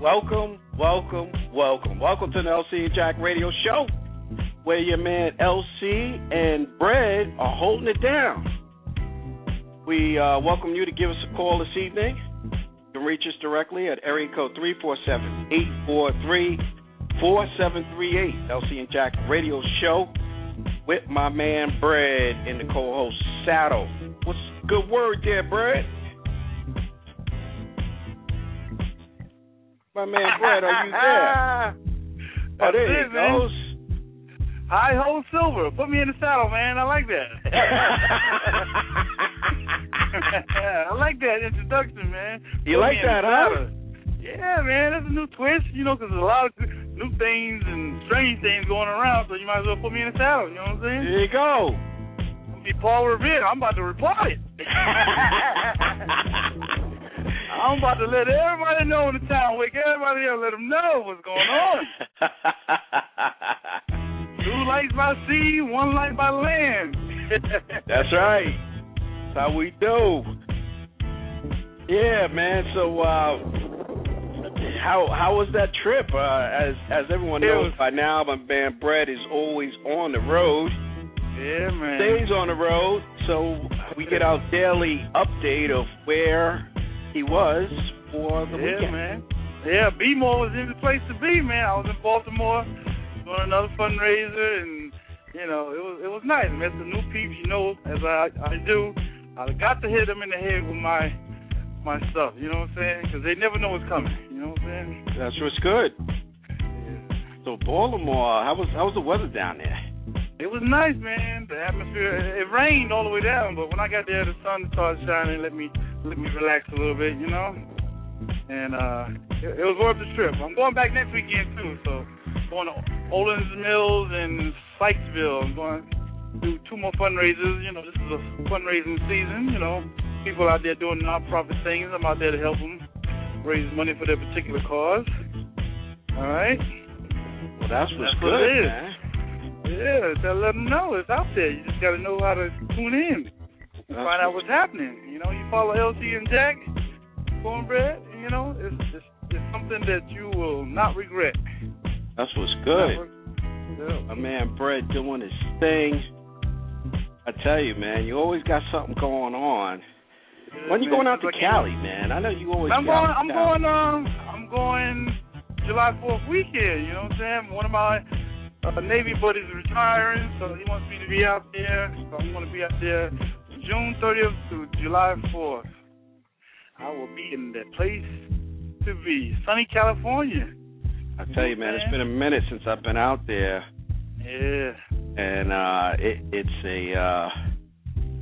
Welcome, welcome, welcome. Welcome to the LC and Jack Radio Show, where your man LC and Bread are holding it down. We uh, welcome you to give us a call this evening. You can reach us directly at area code 347-843-4738. LC and Jack Radio Show with my man Bread in the co-host saddle. What's good word there, Bread? My man Brett, are you there? Oh, there it, goes. High hold silver. Put me in the saddle, man. I like that. I like that introduction, man. You Put like that, huh? Yeah, man. That's a new twist, you know, because there's a lot of new things and strange things going around, so you might as well put me in the saddle. You know what I'm saying? There you go. Be Paul Revere. I'm about to reply it. I'm about to let everybody know in the town, wake everybody up, let them know what's going on. Two lights by sea, one light by land. That's right. That's how we do. Yeah, man. So, uh, how how was that trip? Uh, as as everyone knows was- by now, my man Brett is always on the road. Yeah, man. Stays on the road, so we get our daily update of where he was for the yeah, weekend. man. Yeah, B-more was in the place to be, man. I was in Baltimore doing another fundraiser, and you know, it was it was nice. Met some new peeps, you know, as I I do. I got to hit them in the head with my my stuff. You know what I'm saying? Because they never know what's coming. You know what I'm saying? That's what's good. So Baltimore, how was how was the weather down there? It was nice, man. The atmosphere. It rained all the way down, but when I got there, the sun started shining. Let me let me relax a little bit, you know. And uh it, it was worth the trip. I'm going back next weekend too, so going to Owings Mills and Sykesville. I'm going to do two more fundraisers. You know, this is a fundraising season. You know, people out there doing nonprofit things. I'm out there to help them raise money for their particular cause. All right. Well, that's what's That's what good, it is. man. Yeah, to let them know it's out there. You just got to know how to tune in, find out what's happening. You know, you follow LC and Jack, Cornbread. You know, it's it's, it's something that you will not regret. That's what's good. Yeah. My man Brett doing his thing. I tell you, man, you always got something going on. When you man, going out to like- Cali, man? I know you always. I'm going. I'm Cali. going. Um, I'm going July 4th weekend. You know what I'm saying? One of my uh, Navy buddies is retiring, so he wants me to be out there. So I'm going to be out there June 30th to July 4th. I will be in that place to be, sunny California. I tell you, man, it's been a minute since I've been out there, Yeah. and uh it, it's a uh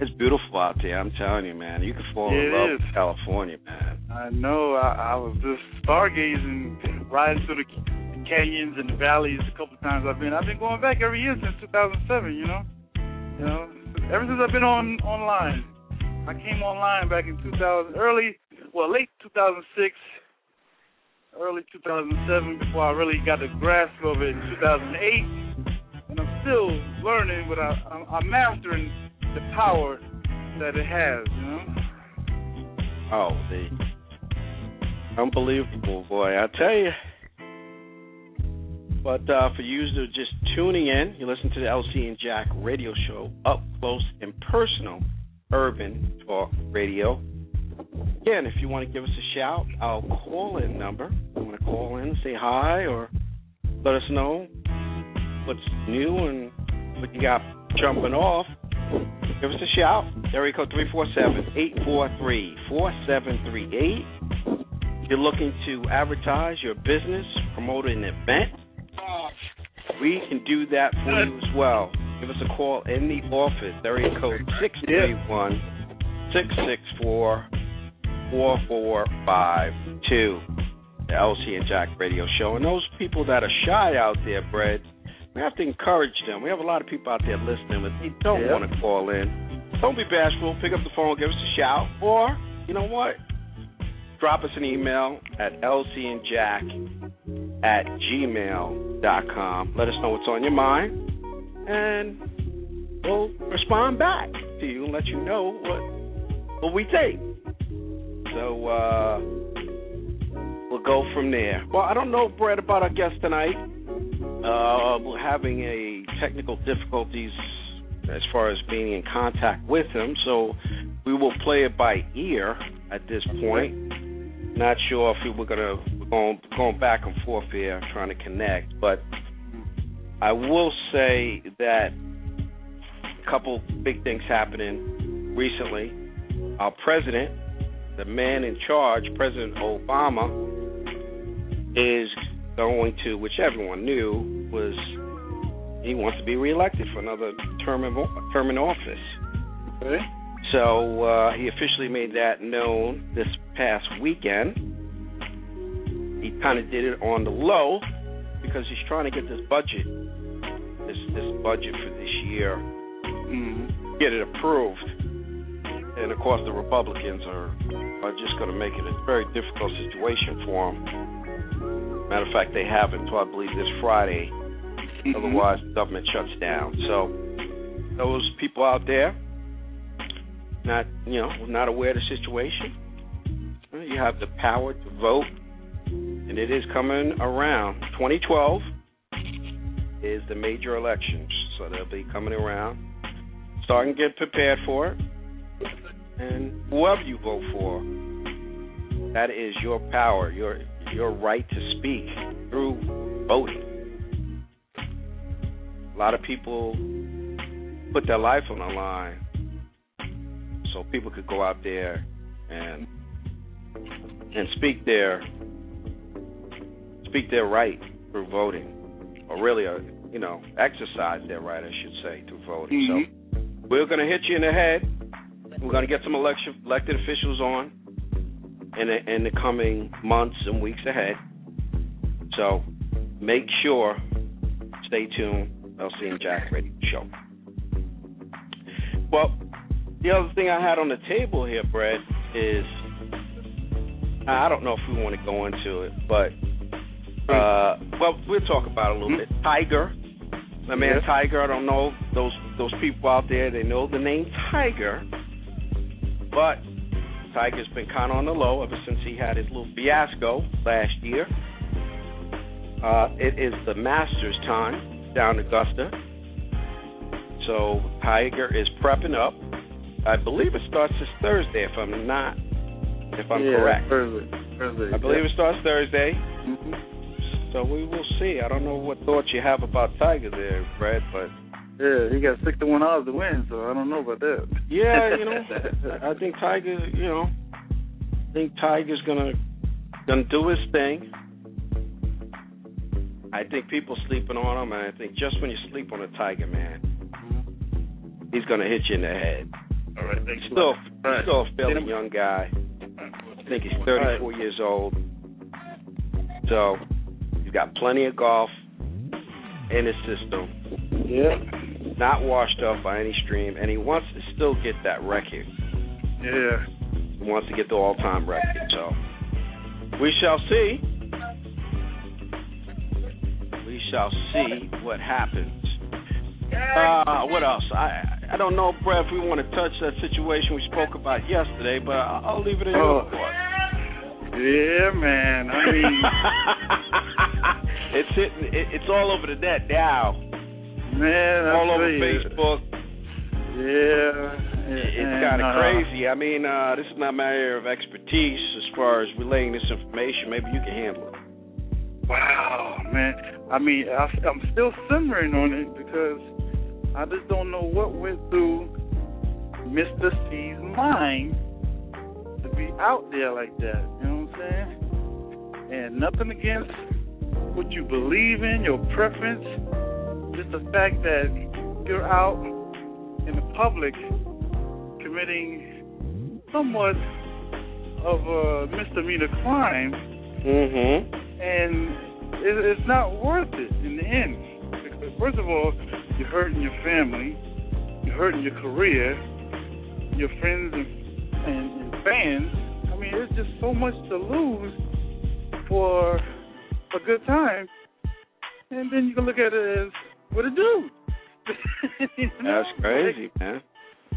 it's beautiful out there. I'm telling you, man. You can fall Yeah, in love is. with California, man. I know. I, I was just stargazing, riding through the canyons and the valleys a couple of times. I've been. I've been going back every year since 2007. You know, you know, ever since I've been on online. I came online back in 2000, early, well, late 2006, early 2007. Before I really got the grasp of it in 2008, and I'm still learning, but I, I'm, I'm mastering the power that it has. You know. Oh, the unbelievable, boy! I tell you. But uh, for you just tuning in, you listen to the LC and Jack radio show, up close and personal, urban talk radio. Again, if you want to give us a shout, our call-in number. You want to call in, say hi, or let us know what's new and what what you got jumping off, give us a shout. Area code 347-843-4738. You're looking to advertise your business, promote an event. We can do that for you as well. Give us a call in the office. Area code 631 664 4452. The LC and Jack Radio Show. And those people that are shy out there, Brad, we have to encourage them. We have a lot of people out there listening, but they don't Yep. want to call in. Don't be bashful. Pick up the phone, give us a shout, or you know what? Drop us an email at lcandjack at gmail.com. Let us know what's on your mind, and we'll respond back to you and let you know what what we take. So uh, we'll go from there. Well, I don't know, Brett, about our guest tonight. Uh, we're having a technical difficulties as far as being in contact with him, so we will play it by ear at this point. Not sure if we we're gonna we're going going back and forth here trying to connect, but I will say that a couple big things happening recently. Our president, the man in charge, President Obama, is going to, which everyone knew, was he wants to be reelected for another term of term in office. Okay. So uh, he officially made that known this past weekend. He kind of did it on the low because he's trying to get this budget, this this budget for this year, Mm-hmm. get it approved. And of course, the Republicans are are just going to make it a very difficult situation for him. Matter of fact, they have until I believe this Friday. Otherwise, the government shuts down. So those people out there, not you know, not aware of the situation, you have the power to vote, and it is coming around. 2012 is the major elections, so they'll be coming around. Starting to get prepared for it, and whoever you vote for, that is your power, your your right to speak through voting. A lot of people put their life on the line so people could go out there and and speak their speak their right through voting, or really, uh, you know, exercise their right, I should say, through voting. So we're going to hit you in the head. We're going to get some election elected officials on in the, in the coming months and weeks ahead. So make sure, stay tuned. LC and Jack Radio Show. Well, the other thing I had on the table here, Brett, is I don't know if we want to go into it, but uh, well, we'll talk about it a little bit. Tiger, my man Yes. Tiger. I don't know those those people out there. They know the name Tiger, but Tiger's been kind of on the low ever since he had his little fiasco last year. Uh, it is the Masters time down in Augusta. So Tiger is prepping up. I believe it starts this Thursday, if I'm not, if I'm yeah, correct. Thursday. Thursday. I believe it starts Thursday. hmm So we will see. I don't know what thoughts you have about Tiger there, Brad, but Yeah, he got six to one odds to win, so I don't know about that. yeah, you know, I think Tiger, you know, I think Tiger's gonna gonna do his thing. I think people sleeping on him, and I think just when you sleep on a Tiger, man, mm-hmm. he's gonna hit you in the head. All right, thanks. He's still, All right. still a fairly young guy. I think he's 34 years old. So he's got plenty of golf in his system. Yeah. not washed up by any stream, and he wants to still get that record. Yeah. He wants to get the all-time record. So we shall see. We shall see what happens. Uh, what else? I I don't know, Brett, if we want to touch that situation we spoke about yesterday, but I'll, I'll leave it in your Oh. court. Yeah, man. I mean, it's hitting, it, it's all over the net now, man, I all over you, Facebook. Yeah. It's kind of uh, crazy. I mean, uh, this is not my area of expertise as far as relaying this information. Maybe you can handle it. Wow, man. I mean, I, I'm still simmering on it because I just don't know what went through Mr. C's mind to be out there like that. You know what I'm saying? And nothing against what you believe in, your preference, just the fact that you're out in the public committing somewhat of a misdemeanor crime. Mhm. And it, it's not worth it in the end. Because first of all, you're hurting your family, you're hurting your career, your friends and, and, and fans. I mean, there's just so much to lose for a good time. And then you can look at it as what a dude. you know? That's crazy, man.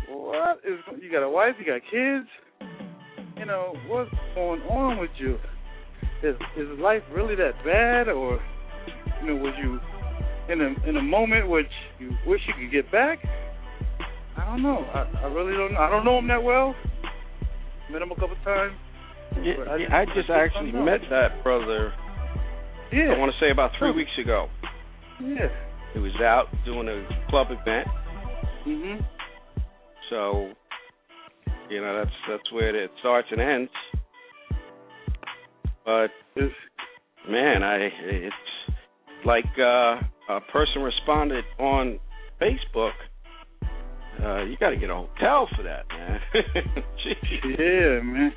What is you got a wife, you got kids? You know, what's going on with you? Is is life really that bad or you know, was you in a in a moment which you wish you could get back? I don't know. I, I really don't know. I don't know him that well. Met him a couple times. Yeah, I just- I just actually met that brother. Yeah. I want to say about three weeks ago. Yeah. He was out doing a club event, Mhm. so you know that's that's where it starts and ends. But It's, man, I it's like uh, a person responded on Facebook. Uh, you got to get a hotel for that, man. Yeah, man.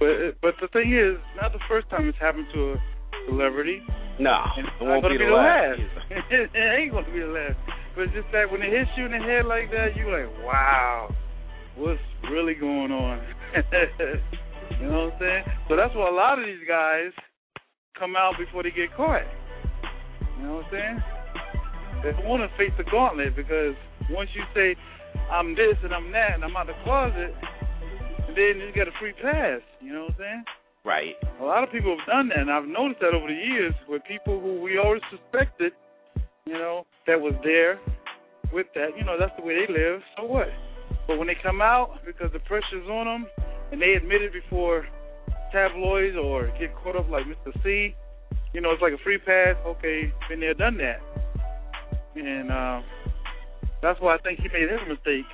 But but the thing is, not the first time it's happened to a celebrity. No, And it's won't not be gonna the last. either. it ain't gonna be the last. But it's just that when it hits you in the head like that, you like, wow, what's really going on? you know what I'm saying? So that's why a lot of these guys come out before they get caught. You know what I'm saying? They want to face the gauntlet because once you say I'm this and I'm that and I'm out the closet, then you got a free pass. You know what I'm saying? Right. A lot of people have done that, and I've noticed that over the years with people who we always suspected, you know, that was there with that. You know, that's the way they live. So what? But when they come out because the pressure's on them, and they admit it before tabloids or get caught up like Mr. C, you know, it's like a free pass. Okay, been there, done that, and uh, that's why I think he made his mistake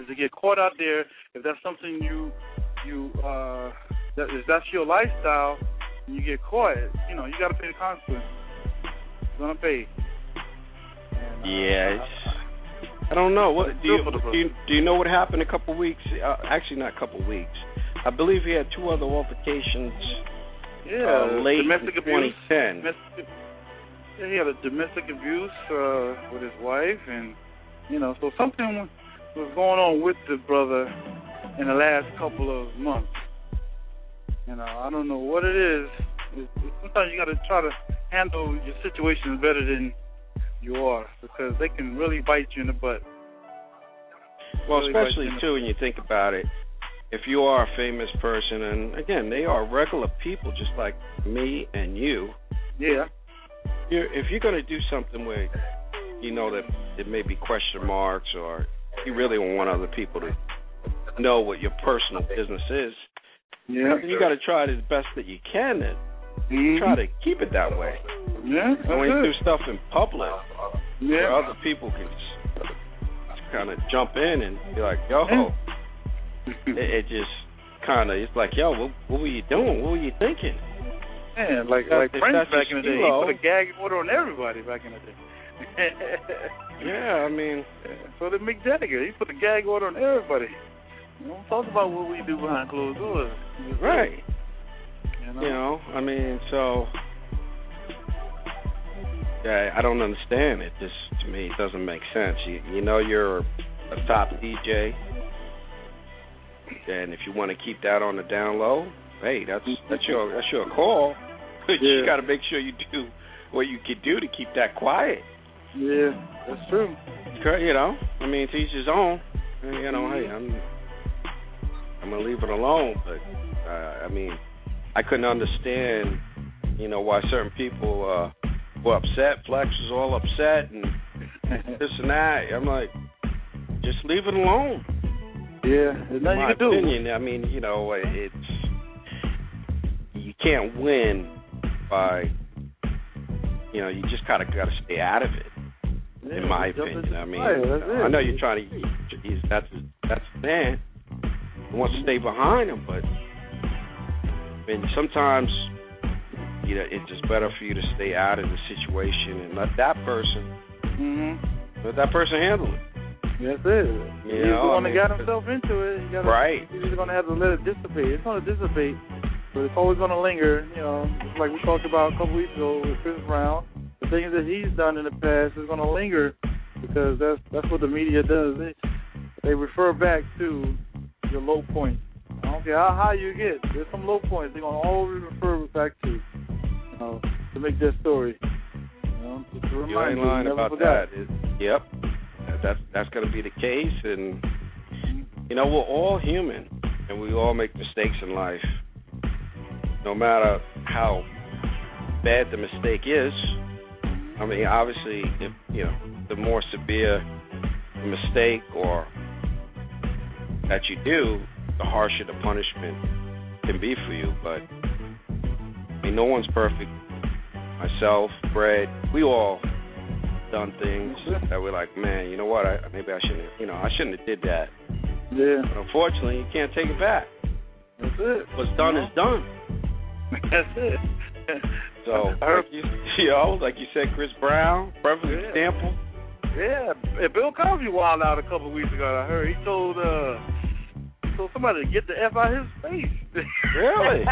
is to get caught out there. If that's something you you uh that if that's your lifestyle and you get caught, you know, you gotta pay the consequences. You're gonna pay. And, uh, Yeah, it's, I don't know. What do you, Feel for the brother. do you do you know what happened a couple weeks? Uh, actually, not a couple weeks. I believe he had two other altercations yeah, uh, late domestic in abuse. 2010. Domestic, yeah, he had a domestic abuse uh, with his wife, and you know, so something was going on with the brother in the last couple of months. You know, I don't know what it is. It's, it's, sometimes you got to try to handle your situations better than you are because they can really bite you in the butt. Well, really especially too when you think about it. If you are a famous person, and again, they are regular people just like me and you. Yeah. You're, if you're going to do something where you know that it may be question marks, or you really don't want other people to know what your personal business is, Yeah. you got to try it as best that you can and Mhm. try to keep it that way. Yeah. That's And when you do stuff in public, where Yeah. other people can just kind of jump in and be like, "Yo," Yeah. it, it just kind of it's like, "Yo, what, what were you doing? What were you thinking?" Yeah, like like Prince back in the day, he put a gag order on everybody back in the day. Yeah, I mean, so did Mick Jagger. He put a gag order on everybody. You don't talk about what we do behind closed doors. right? You know? You know, I mean, so yeah, I don't understand it. Just to me, it doesn't make sense. You you know, you're a top DJ, and if you want to keep that on the down low, hey, that's that's your that's your call. But you Yeah. got to make sure you do what you can do to keep that quiet. Yeah, that's true. You know, I mean, to each his own. You know, hey, I'm I'm gonna leave it alone. But uh, I mean, I couldn't understand, you know, why certain people uh, were upset. Flex was all upset and this and that. I'm like, just leave it alone. yeah, there's nothing you can do. opinion, I mean, you know, it's you can't win by, you know, you just gotta gotta stay out of it. Yeah, in my opinion. I mean, fire, I it. know you're trying to. He's, that's that's the man. Wants to stay behind him, but I mean, sometimes you know it's just better for you to stay out of the situation and let that person Mm-hmm. let that person handle it. That's it. You he's know, the one I that got himself into it. You gotta, Right. He's just gonna have to let it dissipate. It's gonna dissipate, but it's always gonna linger. You know, just like we talked about a couple weeks ago with Chris Brown. The things that he's done in the past is gonna linger because that's that's what the media does. They they refer back to your low points. I don't care how high you get. There's some low points they're gonna always refer back to, you know, to make their story. You know, just to You ain't lying you about forgot. that. It, yep, that's that's going to be the case, and you know we're all human, and we all make mistakes in life. No matter how bad the mistake is, I mean, obviously, if you know, the more severe the mistake or that you do, the harsher the punishment can be for you. But I mean, no one's perfect. Myself, Brad, we all done things that we're like, man, you know what? I maybe I shouldn't, have, you know, I shouldn't have did that. Yeah, But unfortunately, you can't take it back. that's it. What's done is done. That's it. So, I heard, like you, you know, like you said, Chris Brown, perfect Yeah. example. yeah, and Bill Cosby wild out a couple of weeks ago. I heard he told uh told somebody to get the f out of his face. Really?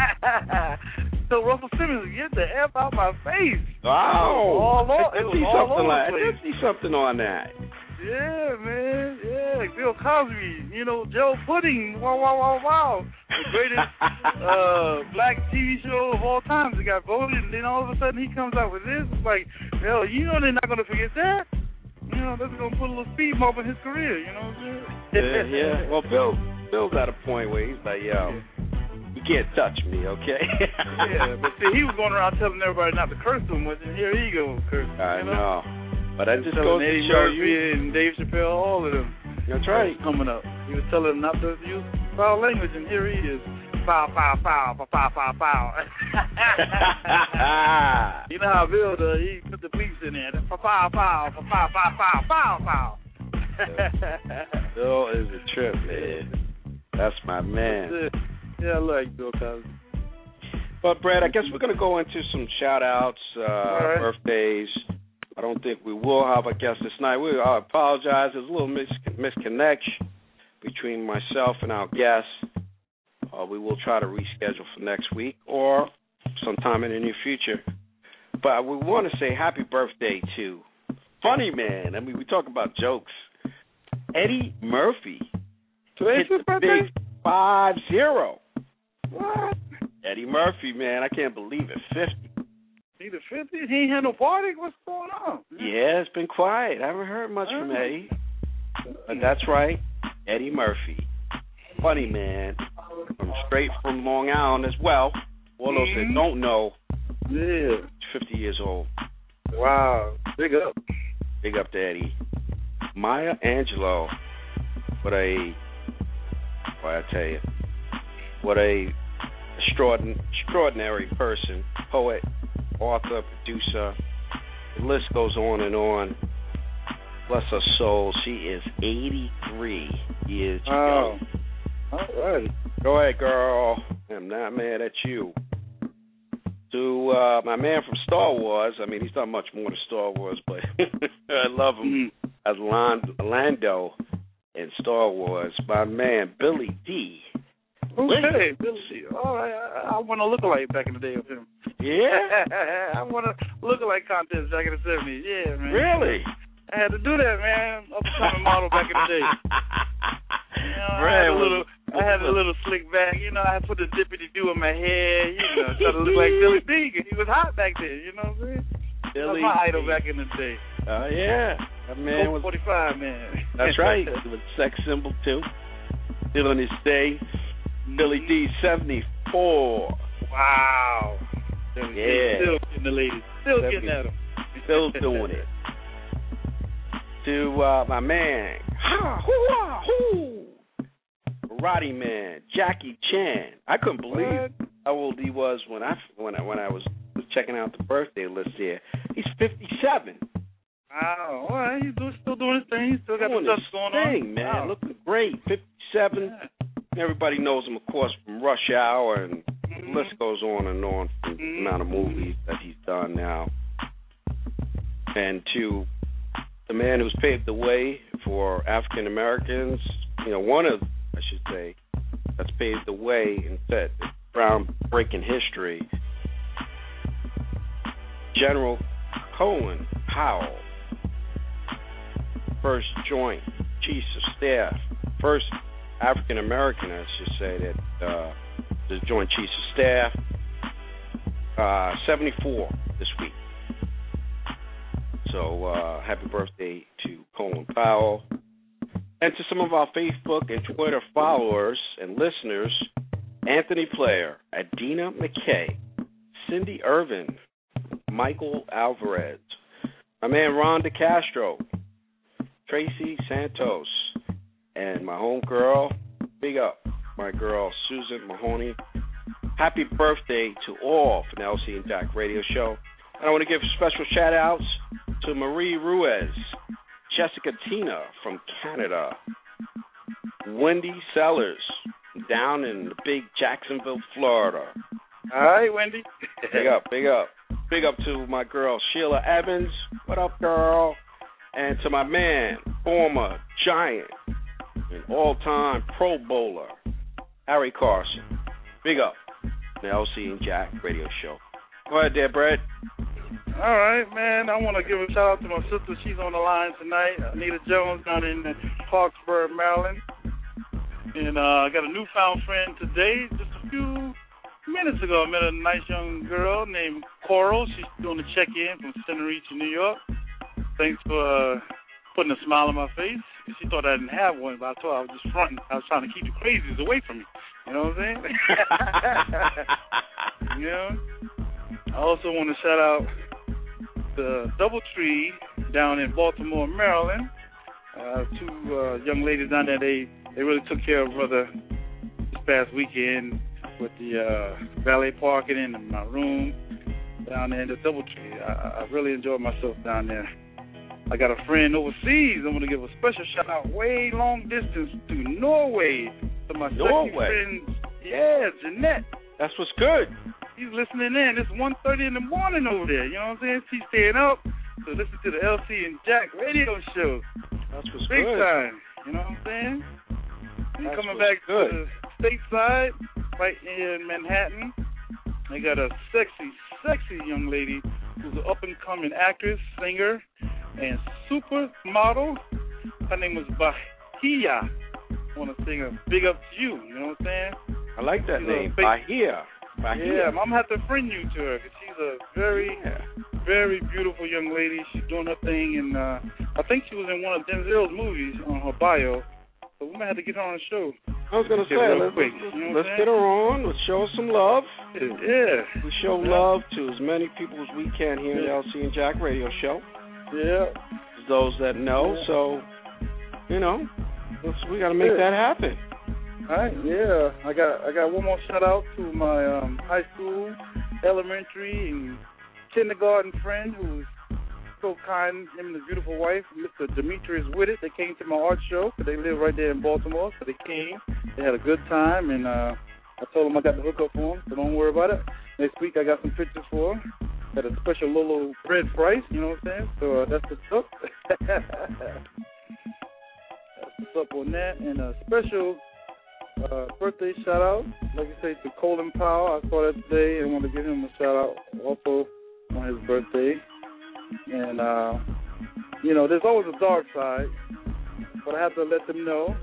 so Russell Simmons get the f out my face. Wow. All o- I it was see all something over like the place. see something on that. Yeah, man. Yeah, Bill Cosby. You know, Jell-O Pudding. Wow, wow, wow, wow. The greatest uh black TV show of all time. It got voted, and then all of a sudden he comes out with this. It's like, hell, you know they're not gonna forget that. You know, that's gonna put a little speed bump in his career. You know what I'm saying? yeah, yeah. Well, Bill, Bill's at a point where he's like, yo, you can't touch me, okay? yeah, but see, he was going around telling everybody not to curse too much, and here he goes cursing. I you know. know. But that just goes to Eddie show Murphy you. and Dave Chappelle, all of them. That's right. Coming up, he was telling them not to use foul language, and here he is, foul, foul, foul, foul, foul, foul, foul. you know how Bill does? He put the bleeps in there. Foul, foul, foul, foul, foul, foul, foul, foul. Bill is a trip, man. That's my man. Yeah, I like Bill Cosby. But Brad, I guess we're gonna go into some shout outs, uh, right. birthdays. I don't think we will have a guest this night. We I apologize. There's a little mis- misconnection between myself and our guest. Uh, we will try to reschedule for next week or sometime in the near future. But we want to say happy birthday to Funny Man. I mean, we talk about jokes. Eddie Murphy Today's his birthday? five zero. What? Eddie Murphy, man, I can't believe it. Fifty. He the 50? He ain't had no party? What's going on? Yeah, it's been quiet. I haven't heard much from. Eddie. But that's right, Eddie Murphy. Funny man. From straight from Long Island as well. For those that Mhm. don't know, Yeah. 50 years old. Wow. Big up. Big up to Eddie. Maya Angelou. What a, what I tell you, what a extraordinary, extraordinary person, poet, author, producer. The list goes on and on. Bless her soul. She is 83 years Wow. young. All right. Go ahead, girl. I'm not mad at you. To uh, my man from Star Wars, I mean, he's done much more than Star Wars, but I love him Mm. as Lan- Lando in Star Wars. My man Billy Dee. Okay, Billy. All right. I, I won look lookalike back in the day of him. Yeah, I won a lookalike contest back in the 70s. Yeah, man. really? I had to do that, man. Up and coming model back in the day. You know, I had a little, I had a little slick back. You know, I put a dippity do in my hair. You know, try to look like Billy Dee. He was hot back then. You know what I'm saying? Billy my idol back in the day. Oh yeah, that man was. 45, man. That's right. Was a sex symbol too. Still on his day. Billy Dee. 74. Wow. Yeah. Still getting the ladies. Still getting at them. Still doing it. To uh, my man, ha, hoo, hoo, Roddy Man, Jackie Chan. I couldn't believe how old he was when I when I when I was checking out the birthday list here. He's 57. Wow. All right. He's do, still doing his thing. He's still got Doing the stuff going thing, on. man. Wow. Looking great. 57. Yeah. Everybody knows him, of course, from Rush Hour, and the Mhm. list goes on and on from the Mhm. amount of movies that he's done now. And to the man who's paved the way for African Americans, you know, one of, I should say, that's paved the way and set groundbreaking history, General Colin Powell, first Joint Chiefs of Staff, first African American, I should say, that uh, the Joint Chiefs of Staff, uh, 74 this week. So uh, happy birthday to Colin Powell. And to some of our Facebook and Twitter followers and listeners, Anthony Player, Adina McKay, Cindy Irvin, Michael Alvarez, my man Ron DeCastro, Tracy Santos, and my homegirl, big up, my girl Susan Mahoney. Happy birthday to all from the LC and Jack Radio Show. And I want to give special shout outs to Marie Ruiz, Jessica Tina from Canada, Wendy Sellers down in the big Jacksonville, Florida. All right, Wendy. Big up, big up. Big up to my girl Sheila Evans. What up, girl? And to my man, former Giant and all time Pro Bowler, Harry Carson. Big up. The LC and Jack radio show. Go ahead there, Brett. All right, man. I want to give a shout out to my sister. She's on the line tonight. Anita Jones down in Clarksburg, Maryland. And uh, I got a newfound friend today. Just a few minutes ago, I met a nice young girl named Coral. She's doing a check-in from Centereach, New York. Thanks for uh, putting a smile on my face. She thought I didn't have one, but I told her I was just fronting. I was trying to keep the crazies away from me. You know what I'm saying? you know? I also want to shout out the DoubleTree down in Baltimore, Maryland. Uh, two uh, young ladies down there, they they really took care of brother this past weekend with the uh, valet parking in my room down there in the DoubleTree. I, I really enjoyed myself down there. I got a friend overseas. I'm going to give a special shout out way long distance to Norway to my sexy Norway? friend. Yeah, Jeanette. That's what's good. He's listening in. It's 1.30 in the morning over there. You know what I'm saying? She's staying up to listen to the LC and Jack radio show. That's what's Big good. time. You know what I'm saying? He's coming back good. to the stateside, right in Manhattan, they got a sexy, sexy young lady who's an up and coming actress, singer, and supermodel. Her name was Bahia. I want to sing a big up to you. You know what I'm saying? I like that She's name. Bahia. Bahia. Yeah, I'm gonna have to friend you to her because she's a very, Yeah. very beautiful young lady. She's doing her thing, and uh, I think she was in one of Denzel's movies on her bio. So we might have to get her on the show. I was gonna say, let's, quick, let's, you know let's get her on. Let's show her some love. Yeah, We show Yeah. love to as many people as we can here in the LC and Jack Radio Show. yeah. Those that know, Yeah. so you know, let's, we got to make Yeah. that happen. All right, yeah. I got I got one more shout out to my um, high school, elementary, and kindergarten friend who's so kind. Him and his beautiful wife, Mr. Demetrius Whitted. They came to my art show. They live right there in Baltimore, so they came. They had a good time, and uh, I told them I got the hookup for them, so don't worry about it. Next week I got some pictures for them. At a special little bread price, you know what I'm saying? So uh, that's what's up. that's what's up on that. And a special uh, birthday shout out, like I say, to Colin Powell. I saw that today and want to give him a shout out also on his birthday. And uh, you know, there's always a dark side, but I have to let them know.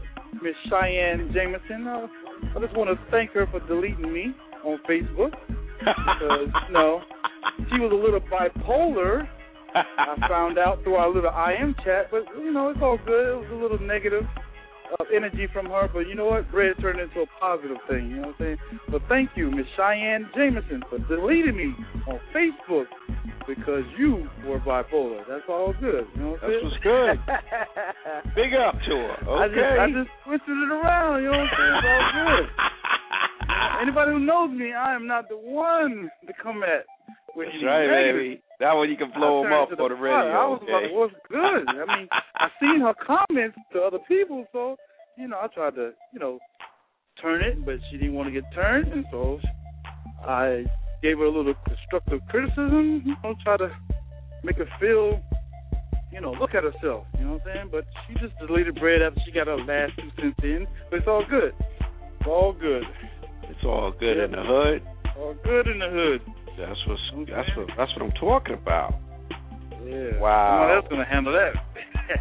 Miss Cheyenne Jameson, uh, I just want to thank her for deleting me on Facebook because you know she was a little bipolar. I found out through our little IM chat, but you know it's all good. It was a little negative uh, energy from her, but you know what? Bread turned into a positive thing. You know what I'm saying? But thank you, Miss Cheyenne Jameson, for deleting me on Facebook because you were bipolar. That's all good. You know what I'm That's saying? what's good. Big up to her. I just, Okay. I just twisted it around. You know what I'm saying? It's all good. Anybody who knows me, I am not the one to come at with That's right, negative. baby. That one you can blow them up on the radio. I was okay? like, what's good? I mean, I seen her comments to other people, so you know, I tried to, you know, turn it, but she didn't want to get turned, and so I gave her a little constructive criticism. You know, try to make her feel, you know, look at herself. You know what I'm saying? But she just deleted bread after she got her last two cents in. But it's all good. It's all good. It's all good in the hood. All good in the hood. That's what's that's what that's what I'm talking about. Yeah. Wow. Someone else gonna handle that.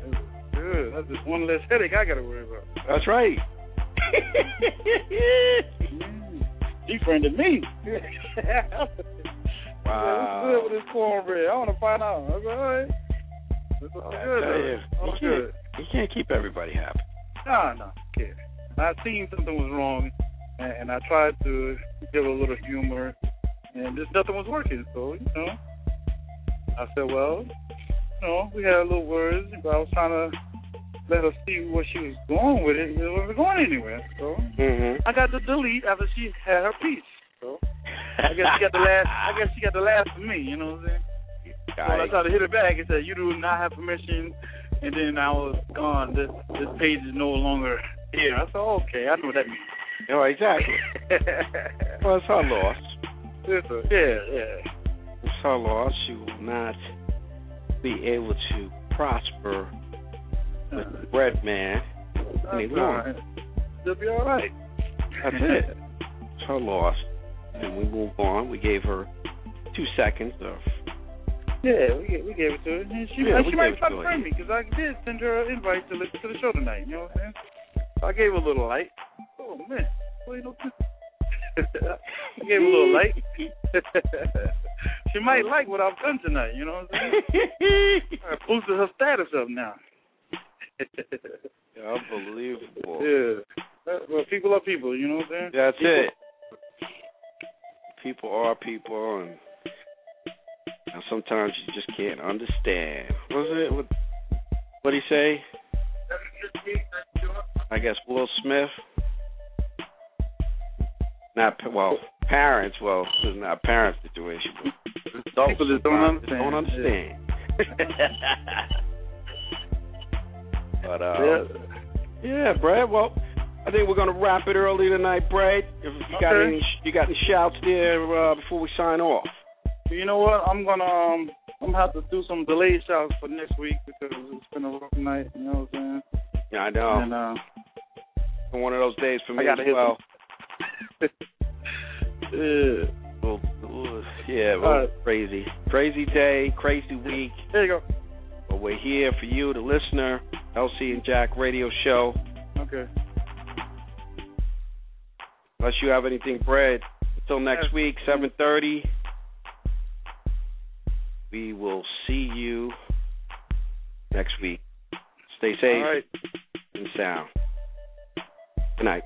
That's good. That's just one less headache I gotta worry about. That's right. She friended me. Wow. Yeah, what's good with this cornbread? I want to find out. I was like, all right. It's all I good. you, though. All you can't, good. you can't keep everybody happy. No, no, kid. I seen something was wrong, and, and I tried to give a little humor, and just nothing was working. So you know, I said, well, you know, we had a little words, but I was trying to let her see where she was going with it. It wasn't going anywhere. So Mm-hmm. I got to delete after she had her piece. So I guess she got the last. I guess she got the last for me. You know what I'm saying? So when I tried to hit her back, it said you do not have permission, and then I was gone. This this page is no longer here. I said, okay, I know what that means. Oh, exactly. Well, it's her loss. It's a- yeah, yeah. It's her loss. She will not be able to prosper bread man all longer. right. She'll be all right. That's it. It's her loss. And we move on. We gave her two seconds of Yeah, we gave, we gave it to her. And she, Yeah, and she might try to to friend me because I did send her an invite to listen to the show tonight. You know what I'm saying? So I gave her a little light. Oh man, well, you know, I gave her a little light. she might like what I've done tonight. You know what I'm saying? I boosted her status up now. Unbelievable. yeah. Well, people are people. You know what I'm saying? That's People- it. People are people, and, and sometimes you just can't understand. Was it? What what he say? I guess Will Smith. Not well, parents. Well, it's not a parent situation, but adults People just don't understand. Don't understand. but uh, Yeah. yeah, Brad. Well, I think we're gonna wrap it early tonight, Brad. If you got any, you got any shouts there uh, before we sign off? You know what? I'm gonna um I'm gonna have to do some delayed shouts for next week because it's been a rough night. You know what I'm saying? Yeah, I know. And uh, one of those days for me as well. yeah. Well, well, yeah, well, right. crazy, crazy day, crazy week. There you go. But we're here for you, the listener. LC and Jack Radio Show. Okay. Unless you have anything, Brad. Until next week, seven thirty. We will see you next week. Stay safe right. and sound. Good night.